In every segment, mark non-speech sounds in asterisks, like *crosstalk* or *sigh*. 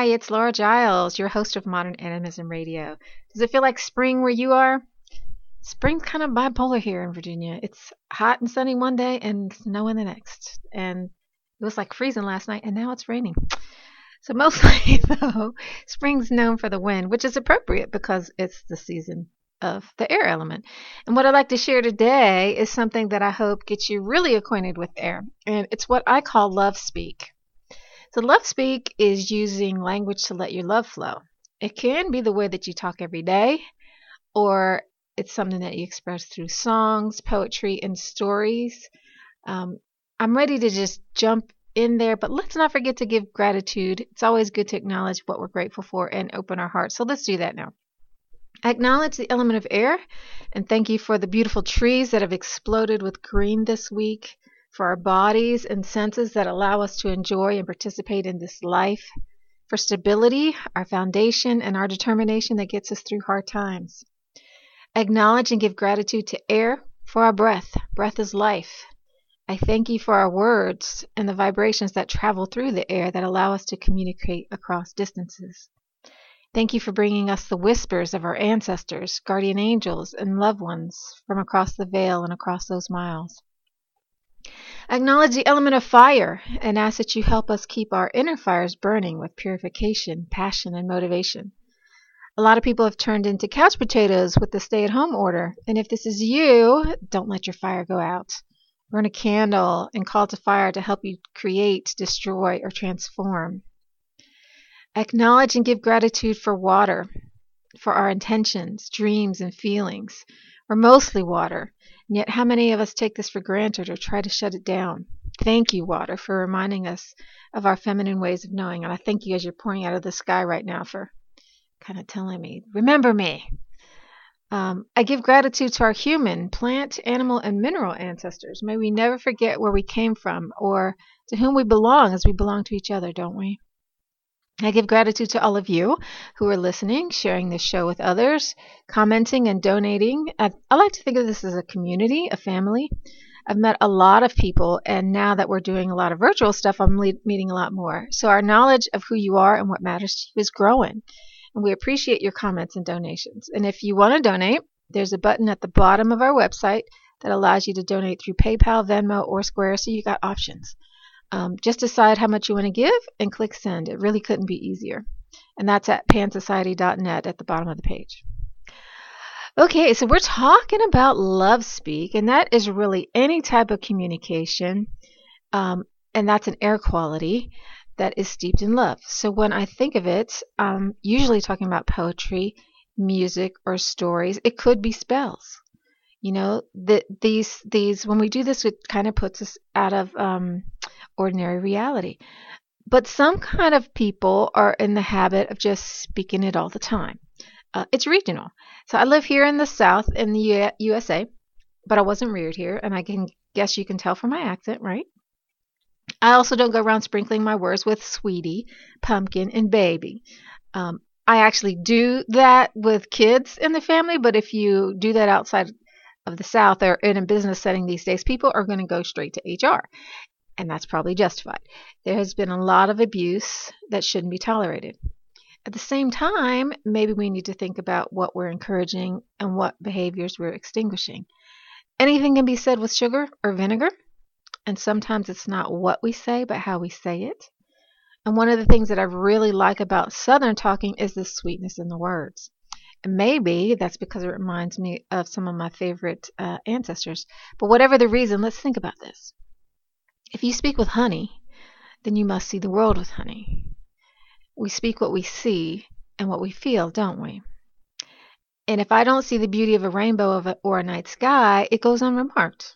Hi, it's Laura Giles, your host of Modern Animism Radio. Does it feel like spring where you are? Spring's kind of bipolar here in Virginia. It's hot and sunny one day and snowing the next. And it was like freezing last night and now it's raining. So mostly *laughs* though, spring's known for the wind, which is appropriate because it's the season of the air element. And what I'd like to share today is something that I hope gets you really acquainted with air. And it's what I call love speak. So, love speak is using language to let your love flow. It can be the way that you talk every day, or it's something that you express through songs, poetry, and stories. Um, I'm ready to just jump in there, but let's not forget to give gratitude. It's always good to acknowledge what we're grateful for and open our hearts. So, let's do that now. Acknowledge the element of air and thank you for the beautiful trees that have exploded with green this week for our bodies and senses that allow us to enjoy and participate in this life, for stability, our foundation, and our determination that gets us through hard times. Acknowledge and give gratitude to air for our breath. Breath is life. I thank you for our words and the vibrations that travel through the air that allow us to communicate across distances. Thank you for bringing us the whispers of our ancestors, guardian angels, and loved ones from across the veil and across those miles. Acknowledge the element of fire and ask that you help us keep our inner fires burning with purification, passion, and motivation. A lot of people have turned into couch potatoes with the stay at home order. And if this is you, don't let your fire go out. Burn a candle and call to fire to help you create, destroy, or transform. Acknowledge and give gratitude for water, for our intentions, dreams, and feelings. We're mostly water, yet, how many of us take this for granted or try to shut it down? Thank you, water, for reminding us of our feminine ways of knowing. And I thank you as you're pouring out of the sky right now for kind of telling me, remember me. Um, I give gratitude to our human, plant, animal, and mineral ancestors. May we never forget where we came from or to whom we belong as we belong to each other, don't we? I give gratitude to all of you who are listening, sharing this show with others, commenting and donating. I, like to think of this as a community, a family. I've met a lot of people, and now that we're doing a lot of virtual stuff, I'm le- meeting a lot more. So our knowledge of who you are and what matters to you is growing. And we appreciate your comments and donations. And if you want to donate, there's a button at the bottom of our website that allows you to donate through PayPal, Venmo, or Square, so you got options. Um, just decide how much you want to give and click send. It really couldn't be easier. And that's at pansociety.net at the bottom of the page. Okay, so we're talking about love speak, and that is really any type of communication, um, and that's an air quality that is steeped in love. So when I think of it, I'm usually talking about poetry, music, or stories. It could be spells. You know, that these these when we do this, it kind of puts us out of um, ordinary reality. But some kind of people are in the habit of just speaking it all the time. Uh, it's regional. So I live here in the South in the U- USA, but I wasn't reared here, and I can guess you can tell from my accent, right? I also don't go around sprinkling my words with sweetie, pumpkin, and baby. Um, I actually do that with kids in the family, but if you do that outside of the South or in a business setting these days, people are going to go straight to HR and that's probably justified. There has been a lot of abuse that shouldn't be tolerated. At the same time, maybe we need to think about what we're encouraging and what behaviors we're extinguishing. Anything can be said with sugar or vinegar, and sometimes it's not what we say, but how we say it. And one of the things that I really like about Southern talking is the sweetness in the words. And maybe that's because it reminds me of some of my favorite uh, ancestors. But whatever the reason, let's think about this. If you speak with honey, then you must see the world with honey. We speak what we see and what we feel, don't we? And if I don't see the beauty of a rainbow of a, or a night sky, it goes unremarked.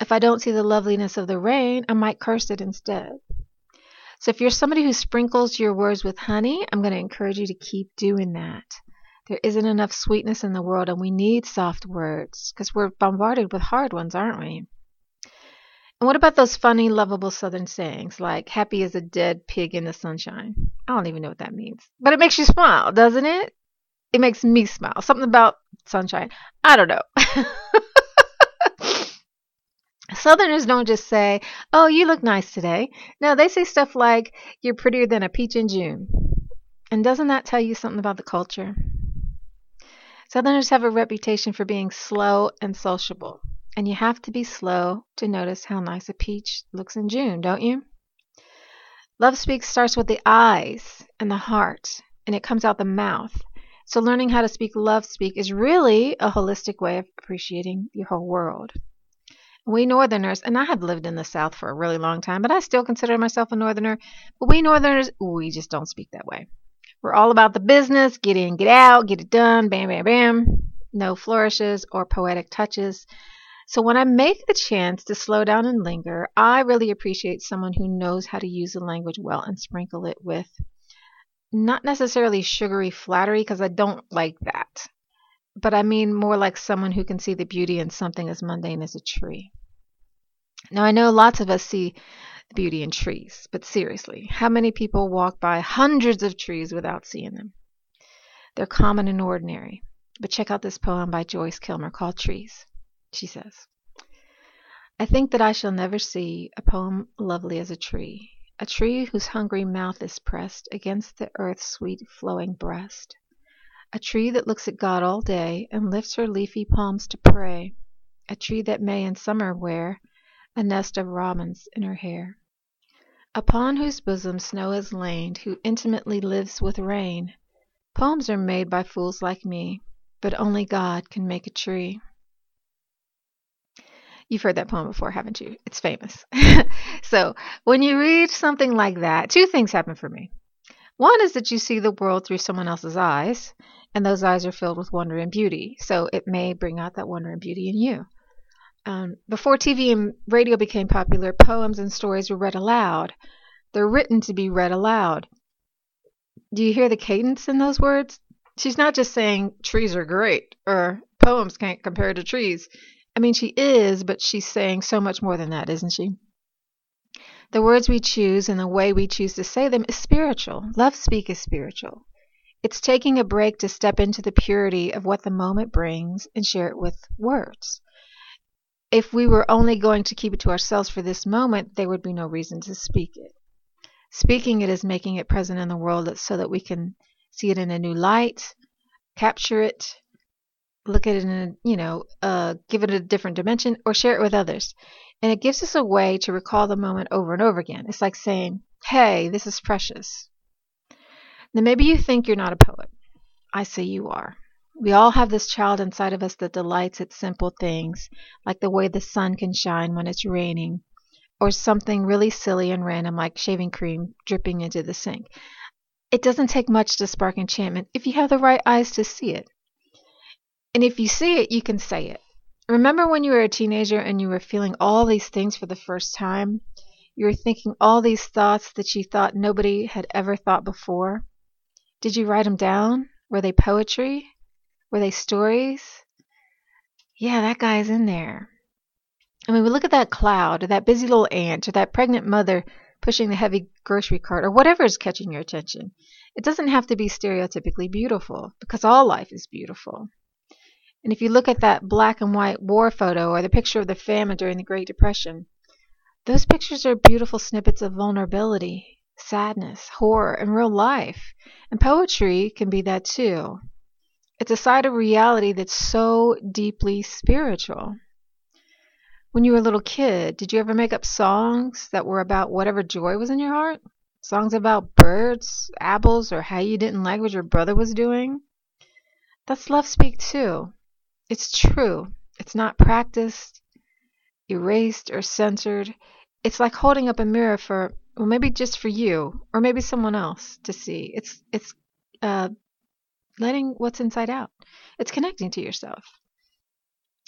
If I don't see the loveliness of the rain, I might curse it instead. So if you're somebody who sprinkles your words with honey, I'm going to encourage you to keep doing that. There isn't enough sweetness in the world, and we need soft words because we're bombarded with hard ones, aren't we? And what about those funny, lovable Southern sayings like happy as a dead pig in the sunshine? I don't even know what that means. But it makes you smile, doesn't it? It makes me smile. Something about sunshine. I don't know. *laughs* Southerners don't just say, Oh, you look nice today. No, they say stuff like, You're prettier than a peach in June. And doesn't that tell you something about the culture? Southerners have a reputation for being slow and sociable. And you have to be slow to notice how nice a peach looks in June, don't you? Love speak starts with the eyes and the heart, and it comes out the mouth. So learning how to speak love speak is really a holistic way of appreciating your whole world. We Northerners, and I have lived in the South for a really long time, but I still consider myself a Northerner. But we Northerners, we just don't speak that way. We're all about the business, get in, get out, get it done, bam, bam, bam. No flourishes or poetic touches. So when I make the chance to slow down and linger, I really appreciate someone who knows how to use the language well and sprinkle it with not necessarily sugary flattery, because I don't like that but I mean more like someone who can see the beauty in something as mundane as a tree. Now, I know lots of us see the beauty in trees, but seriously, how many people walk by hundreds of trees without seeing them? They're common and ordinary. But check out this poem by Joyce Kilmer called Trees. She says, I think that I shall never see a poem lovely as a tree, a tree whose hungry mouth is pressed against the earth's sweet flowing breast a tree that looks at God all day And lifts her leafy palms to pray, A tree that may in summer wear A nest of robins in her hair. Upon whose bosom snow has lain, Who intimately lives with rain. Poems are made by fools like me, But only God can make a tree. You've heard that poem before, haven't you? It's famous. *laughs* so, when you read something like that, two things happen for me. One is that you see the world through someone else's eyes, and those eyes are filled with wonder and beauty. So it may bring out that wonder and beauty in you. Um, before TV and radio became popular, poems and stories were read aloud. They're written to be read aloud. Do you hear the cadence in those words? She's not just saying trees are great or poems can't compare to trees. I mean, she is, but she's saying so much more than that, isn't she? The words we choose and the way we choose to say them is spiritual. Love speak is spiritual. It's taking a break to step into the purity of what the moment brings and share it with words. If we were only going to keep it to ourselves for this moment, there would be no reason to speak it. Speaking it is making it present in the world so that we can see it in a new light, capture it, look at it in a, you know, uh, give it a different dimension, or share it with others. And it gives us a way to recall the moment over and over again. It's like saying, hey, this is precious. Now, maybe you think you're not a poet. I say you are. We all have this child inside of us that delights at simple things, like the way the sun can shine when it's raining, or something really silly and random like shaving cream dripping into the sink. It doesn't take much to spark enchantment if you have the right eyes to see it. And if you see it, you can say it. Remember when you were a teenager and you were feeling all these things for the first time? You were thinking all these thoughts that you thought nobody had ever thought before? Did you write them down? Were they poetry? Were they stories? Yeah, that guy's in there. I mean, we look at that cloud, or that busy little ant, or that pregnant mother pushing the heavy grocery cart, or whatever is catching your attention. It doesn't have to be stereotypically beautiful, because all life is beautiful. And if you look at that black and white war photo, or the picture of the famine during the Great Depression, those pictures are beautiful snippets of vulnerability sadness, horror, and real life. And poetry can be that too. It's a side of reality that's so deeply spiritual. When you were a little kid, did you ever make up songs that were about whatever joy was in your heart? Songs about birds, apples, or how you didn't like what your brother was doing? That's love speak too. It's true. It's not practiced, erased, or censored. It's like holding up a mirror for well maybe just for you or maybe someone else to see. It's it's uh, letting what's inside out. It's connecting to yourself.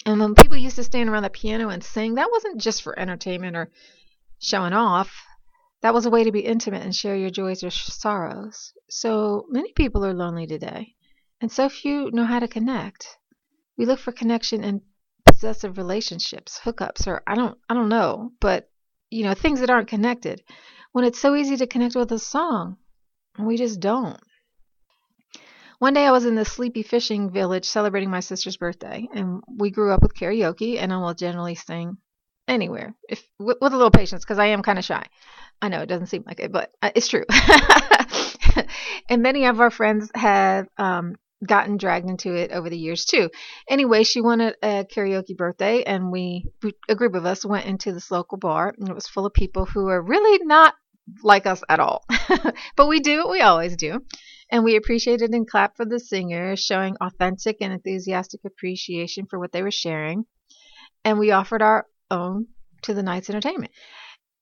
And when people used to stand around the piano and sing that wasn't just for entertainment or showing off. That was a way to be intimate and share your joys or sorrows. So many people are lonely today and so few know how to connect we look for connection in possessive relationships hookups or i don't i don't know but you know things that aren't connected when it's so easy to connect with a song. We just don't. One day I was in the sleepy fishing village celebrating my sister's birthday, and we grew up with karaoke, and I will generally sing anywhere if with, with a little patience because I am kind of shy. I know it doesn't seem like it, but uh, it's true. *laughs* and many of our friends have um, gotten dragged into it over the years too. Anyway, she wanted a karaoke birthday, and we, a group of us, went into this local bar, and it was full of people who are really not like us at all. *laughs* but we do what we always do. And we appreciated and clapped for the singers, showing authentic and enthusiastic appreciation for what they were sharing. And we offered our own to the night's entertainment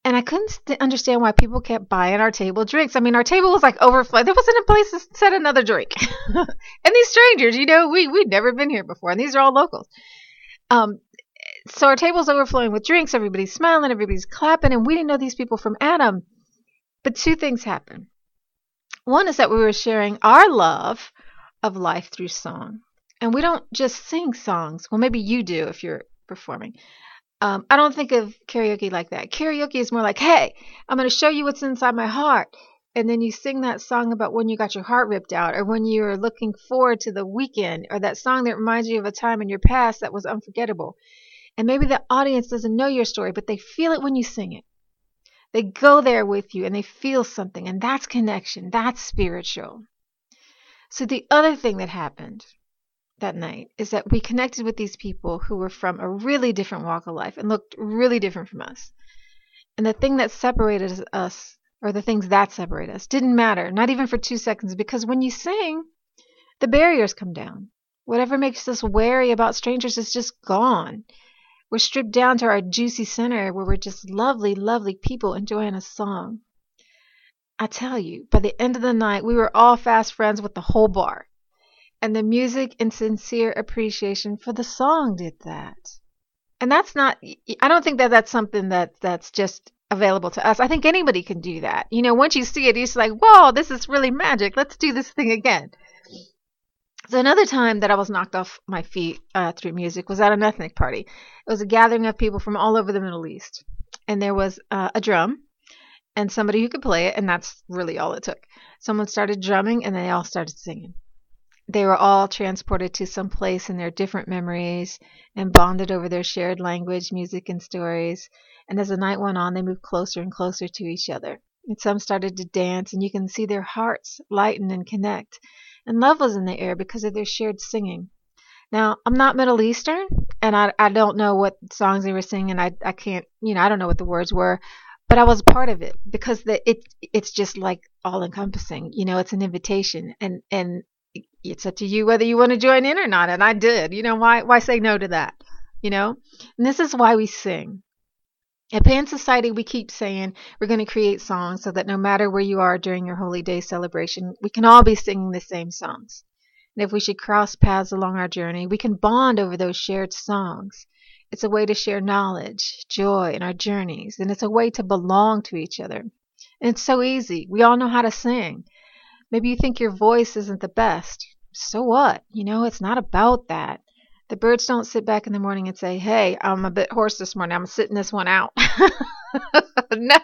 and I couldn't st- understand why people kept buying our table drinks. I mean, our table was like overflowing. There wasn't a place to set another drink. *laughs* and these strangers, you know, we we'd never been here before, and these are all locals. Um, so our table's overflowing with drinks. Everybody's smiling, everybody's clapping, and we didn't know these people from Adam. But two things happened. One is that we were sharing our love of life through song, and we don't just sing songs. Well, maybe you do if you're performing. Um, I don't think of karaoke like that. Karaoke is more like, hey, I'm going to show you what's inside my heart. And then you sing that song about when you got your heart ripped out, or when you're looking forward to the weekend, or that song that reminds you of a time in your past that was unforgettable. And maybe the audience doesn't know your story, but they feel it when you sing it. They go there with you and they feel something, and that's connection. That's spiritual. So, the other thing that happened that night is that we connected with these people who were from a really different walk of life and looked really different from us. And the thing that separated us, or the things that separate us, didn't matter, not even for two seconds, because when you sing, the barriers come down. Whatever makes us wary about strangers is just gone. We're stripped down to our juicy center where we're just lovely, lovely people enjoying a song. I tell you, by the end of the night, we were all fast friends with the whole bar and the music and sincere appreciation for the song did that. And that's not I don't think that that's something that that's just available to us. I think anybody can do that. You know, once you see it, you're just like, "Whoa, this is really magic. Let's do this thing again." So another time that I was knocked off my feet uh, through music was at an ethnic party. It was a gathering of people from all over the Middle East, and there was uh, a drum and somebody who could play it, and that's really all it took. Someone started drumming, and they all started singing they were all transported to some place in their different memories and bonded over their shared language, music, and stories. And as the night went on, they moved closer and closer to each other. And some started to dance, and you can see their hearts lighten and connect. And love was in the air because of their shared singing. Now, I'm not Middle Eastern, and I, I don't know what songs they were singing. I, I can't, you know, I don't know what the words were, but I was part of it because the, it it's just like all encompassing. You know, it's an invitation, and and it's up to you whether you want to join in or not. And I did. You know, why why say no to that? You know? And this is why we sing. At Pan Society, we keep saying we're going to create songs so that no matter where you are during your holy day celebration, we can all be singing the same songs. And if we should cross paths along our journey, we can bond over those shared songs. It's a way to share knowledge, joy in our journeys, and it's a way to belong to each other. And it's so easy. We all know how to sing. Maybe you think your voice isn't the best. So what? You know, it's not about that. The birds don't sit back in the morning and say, Hey, I'm a bit hoarse this morning. I'm sitting this one out. *laughs* no.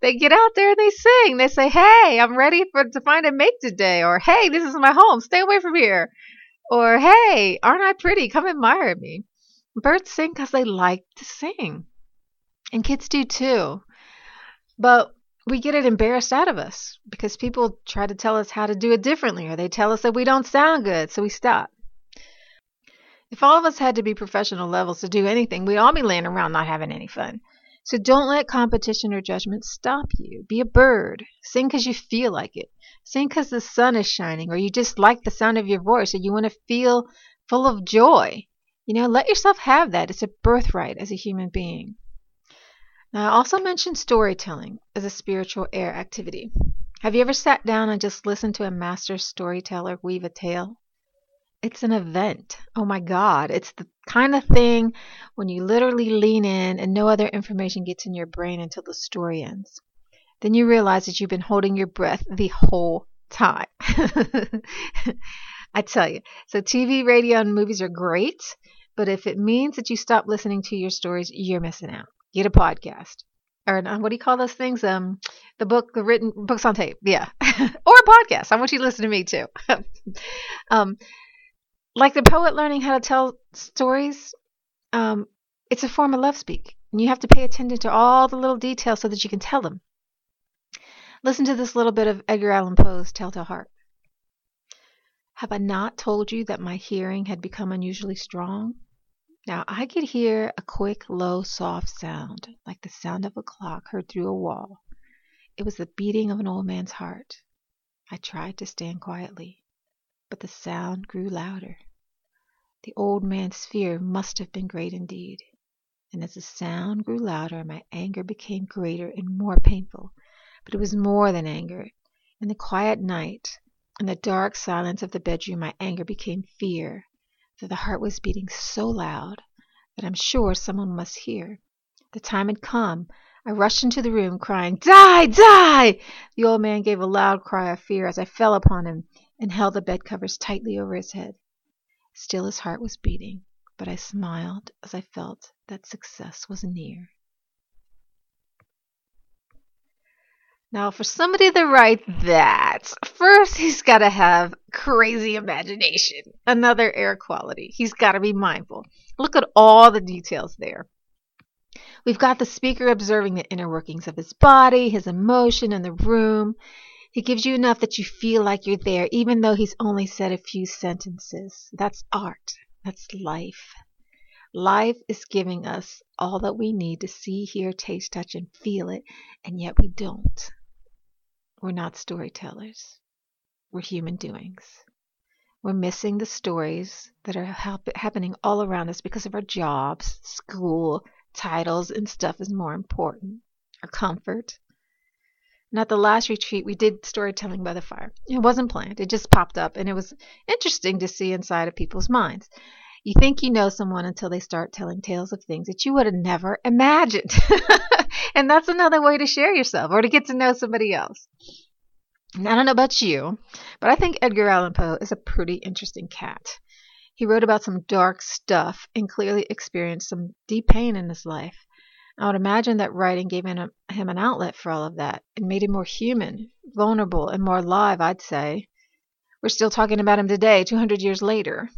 They get out there and they sing. They say, Hey, I'm ready for to find a mate today. Or Hey, this is my home. Stay away from here. Or Hey, aren't I pretty? Come admire me. Birds sing because they like to sing. And kids do too. But we get it embarrassed out of us because people try to tell us how to do it differently or they tell us that we don't sound good, so we stop. If all of us had to be professional levels to do anything, we'd all be laying around not having any fun. So don't let competition or judgment stop you. Be a bird. Sing because you feel like it. Sing because the sun is shining or you just like the sound of your voice or you want to feel full of joy. You know, let yourself have that. It's a birthright as a human being. Now, I also mentioned storytelling as a spiritual air activity. Have you ever sat down and just listened to a master storyteller weave a tale? It's an event. Oh my God. It's the kind of thing when you literally lean in and no other information gets in your brain until the story ends. Then you realize that you've been holding your breath the whole time. *laughs* I tell you. So, TV, radio, and movies are great, but if it means that you stop listening to your stories, you're missing out get a podcast or uh, what do you call those things? Um, the book, the written books on tape, yeah, *laughs* or a podcast. I want you to listen to me too. *laughs* um, like the poet learning how to tell stories. Um, It's a form of love speak, and you have to pay attention to all the little details so that you can tell them. Listen to this little bit of Edgar Allan Poe's Telltale Heart. Have I not told you that my hearing had become unusually strong? Now I could hear a quick, low, soft sound, like the sound of a clock heard through a wall. It was the beating of an old man's heart. I tried to stand quietly, but the sound grew louder. The old man's fear must have been great indeed. And as the sound grew louder, my anger became greater and more painful. But it was more than anger. In the quiet night, in the dark silence of the bedroom, my anger became fear, for the heart was beating so loud that I'm sure someone must hear. The time had come. I rushed into the room, crying, Die! Die! The old man gave a loud cry of fear as I fell upon him and held the bed covers tightly over his head. Still his heart was beating, but I smiled as I felt that success was near. Now, for somebody to write that, first he's got to have crazy imagination, another air quality. He's got to be mindful. Look at all the details there. We've got the speaker observing the inner workings of his body, his emotion in the room. He gives you enough that you feel like you're there, even though he's only said a few sentences. That's art. That's life. Life is giving us all that we need to see, hear, taste, touch, and feel it, and yet we don't. We're not storytellers. We're human doings. We're missing the stories that are happening all around us because of our jobs, school, titles, and stuff is more important. Our comfort. And at the last retreat, we did storytelling by the fire. It wasn't planned, it just popped up, and it was interesting to see inside of people's minds. You think you know someone until they start telling tales of things that you would have never imagined. *laughs* and that's another way to share yourself or to get to know somebody else. And I don't know about you, but I think Edgar Allan Poe is a pretty interesting cat. He wrote about some dark stuff and clearly experienced some deep pain in his life. I would imagine that writing gave him, him an outlet for all of that and made him more human, vulnerable, and more alive, I'd say. We're still talking about him today, 200 years later,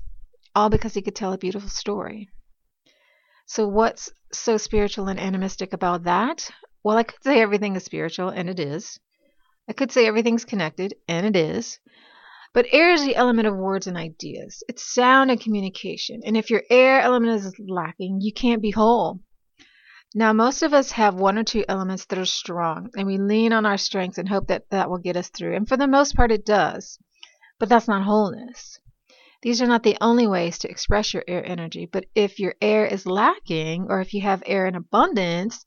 all because he could tell a beautiful story. So, what's so spiritual and animistic about that? Well, I could say everything is spiritual, and it is. I could say everything's connected, and it is. But air is the element of words and ideas. It's sound and communication. And if your air element is lacking, you can't be whole. Now, most of us have one or two elements that are strong, and we lean on our strengths and hope that that will get us through. And for the most part, it does. But that's not wholeness. These are not the only ways to express your air energy, but if your air is lacking, or if you have air in abundance,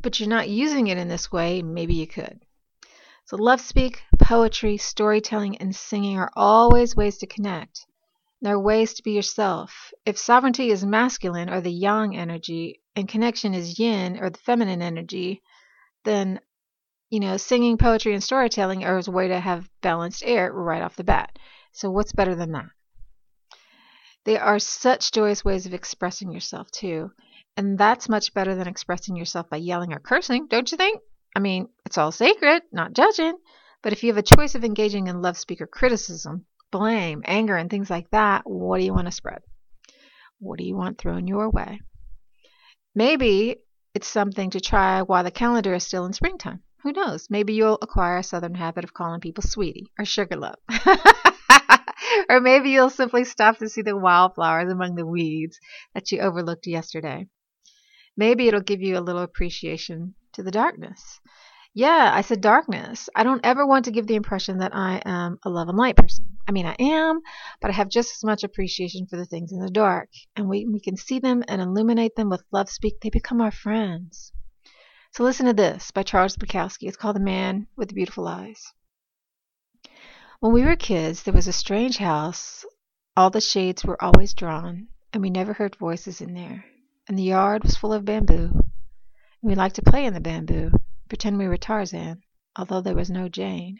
but you're not using it in this way, maybe you could. So, love speak, poetry, storytelling, and singing are always ways to connect. They're ways to be yourself. If sovereignty is masculine or the yang energy, and connection is yin or the feminine energy, then, you know, singing, poetry, and storytelling are a way to have balanced air right off the bat. So, what's better than that? They are such joyous ways of expressing yourself, too. And that's much better than expressing yourself by yelling or cursing, don't you think? I mean, it's all sacred, not judging. But if you have a choice of engaging in love speaker criticism, blame, anger, and things like that, what do you want to spread? What do you want thrown your way? Maybe it's something to try while the calendar is still in springtime. Who knows? Maybe you'll acquire a southern habit of calling people sweetie or sugar love. *laughs* *laughs* or maybe you'll simply stop to see the wildflowers among the weeds that you overlooked yesterday. Maybe it'll give you a little appreciation to the darkness. Yeah, I said darkness. I don't ever want to give the impression that I am a love and light person. I mean, I am, but I have just as much appreciation for the things in the dark. And we, we can see them and illuminate them with love speak. They become our friends. So listen to this by Charles Bukowski. It's called The Man with the Beautiful Eyes. When we were kids, there was a strange house. All the shades were always drawn, and we never heard voices in there. And the yard was full of bamboo. We liked to play in the bamboo, pretend we were Tarzan, although there was no Jane.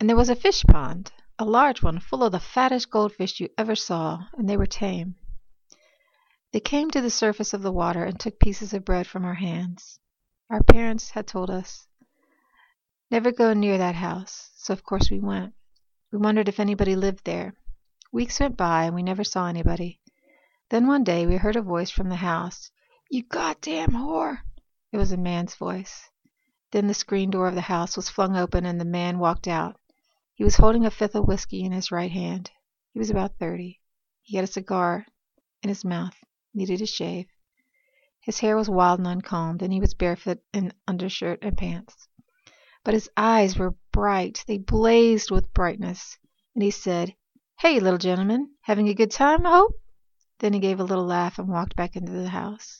And there was a fish pond, a large one full of the fattest goldfish you ever saw, and they were tame. They came to the surface of the water and took pieces of bread from our hands. Our parents had told us, Never go near that house, so of course we went. We wondered if anybody lived there. Weeks went by and we never saw anybody. Then one day we heard a voice from the house. You goddamn whore! It was a man's voice. Then the screen door of the house was flung open and the man walked out. He was holding a fifth of whiskey in his right hand. He was about thirty. He had a cigar in his mouth, needed a shave. His hair was wild and uncombed, and he was barefoot in undershirt and pants. But his eyes were bright, they blazed with brightness, and he said, Hey, little gentleman, having a good time, I hope? Then he gave a little laugh and walked back into the house.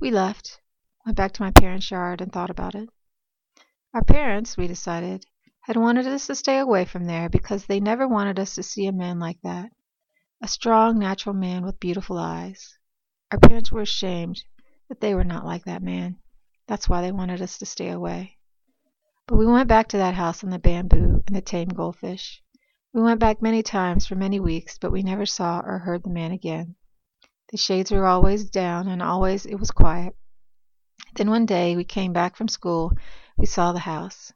We left, went back to my parents' yard, and thought about it. Our parents, we decided, had wanted us to stay away from there because they never wanted us to see a man like that a strong, natural man with beautiful eyes. Our parents were ashamed that they were not like that man. That's why they wanted us to stay away. But we went back to that house and the bamboo and the tame goldfish. We went back many times for many weeks, but we never saw or heard the man again. The shades were always down, and always it was quiet. Then one day we came back from school. We saw the house.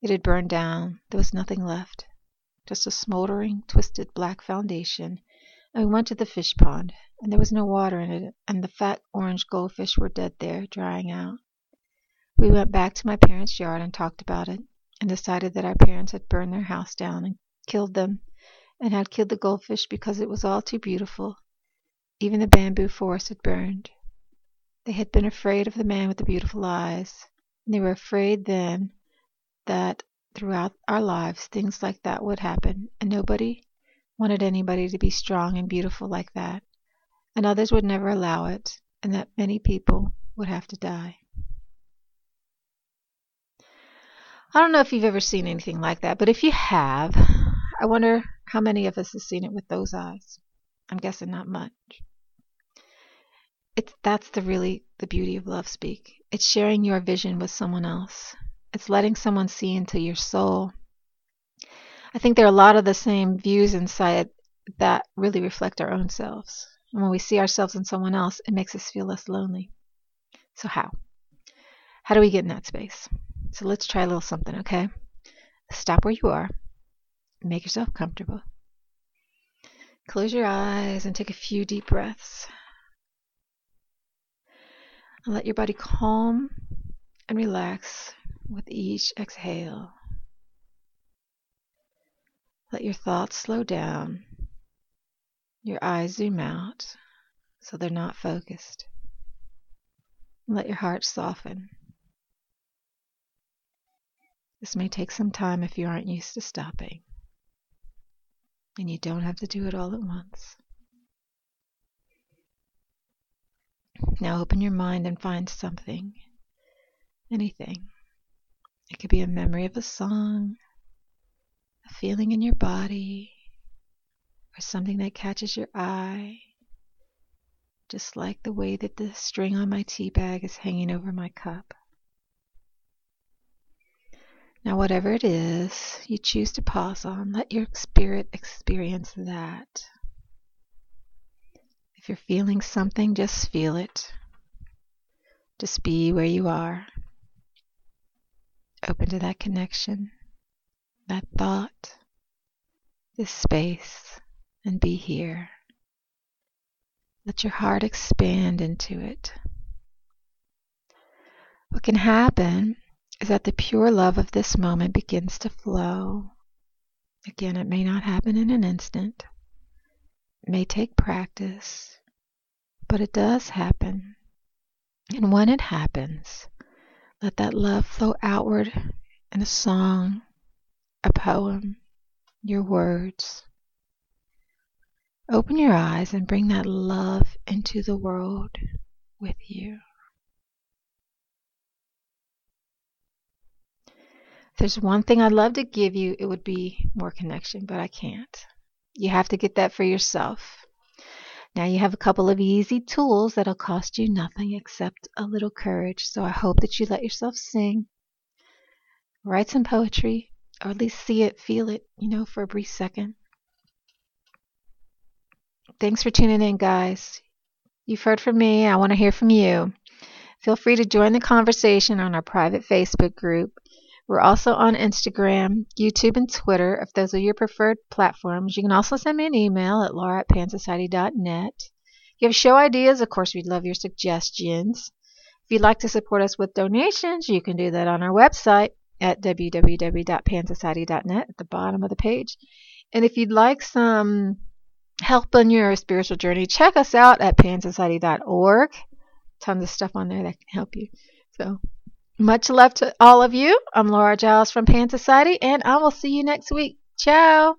It had burned down. There was nothing left. Just a smoldering, twisted black foundation. And we went to the fish pond, and there was no water in it, and the fat orange goldfish were dead there, drying out. We went back to my parents' yard and talked about it, and decided that our parents had burned their house down and killed them, and had killed the goldfish because it was all too beautiful. Even the bamboo forest had burned. They had been afraid of the man with the beautiful eyes, and they were afraid then that throughout our lives things like that would happen, and nobody wanted anybody to be strong and beautiful like that, and others would never allow it, and that many people would have to die. I don't know if you've ever seen anything like that, but if you have, I wonder how many of us have seen it with those eyes. I'm guessing not much. It's that's the really the beauty of love speak. It's sharing your vision with someone else. It's letting someone see into your soul. I think there are a lot of the same views inside that really reflect our own selves. And when we see ourselves in someone else, it makes us feel less lonely. So how? How do we get in that space? So let's try a little something, okay? Stop where you are Make yourself comfortable. Close your eyes and take a few deep breaths. And let your body calm and relax with each exhale. Let your thoughts slow down. Your eyes zoom out so they're not focused. Let your heart soften. This may take some time if you aren't used to stopping and you don't have to do it all at once. Now open your mind and find something, anything. It could be a memory of a song, a feeling in your body, or something that catches your eye, just like the way that the string on my tea bag is hanging over my cup. Now, whatever it is you choose to pause on, let your spirit experience that. If you're feeling something, just feel it. Just be where you are. Open to that connection, that thought, this space, and be here. Let your heart expand into it. What can happen is that the pure love of this moment begins to flow. Again, it may not happen in an instant, it may take practice, but it does happen. And when it happens, let that love flow outward in a song, a poem, your words. Open your eyes and bring that love into the world with you. There's one thing I'd love to give you, it would be more connection, but I can't. You have to get that for yourself. Now you have a couple of easy tools that'll cost you nothing except a little courage. So I hope that you let yourself sing, write some poetry, or at least see it, feel it, you know, for a brief second. Thanks for tuning in, guys. You've heard from me. I want to hear from you. Feel free to join the conversation on our private Facebook group. We're also on Instagram, YouTube, and Twitter if those are your preferred platforms. You can also send me an email at laura at pansociety.net. you have show ideas, of course, we'd love your suggestions. If you'd like to support us with donations, you can do that on our website at www.pansociety.net at the bottom of the page. And if you'd like some help on your spiritual journey, check us out at pansociety.org. Tons of stuff on there that can help you. So, much love to all of you. I'm Laura Giles from Pan Society, and I will see you next week. Ciao.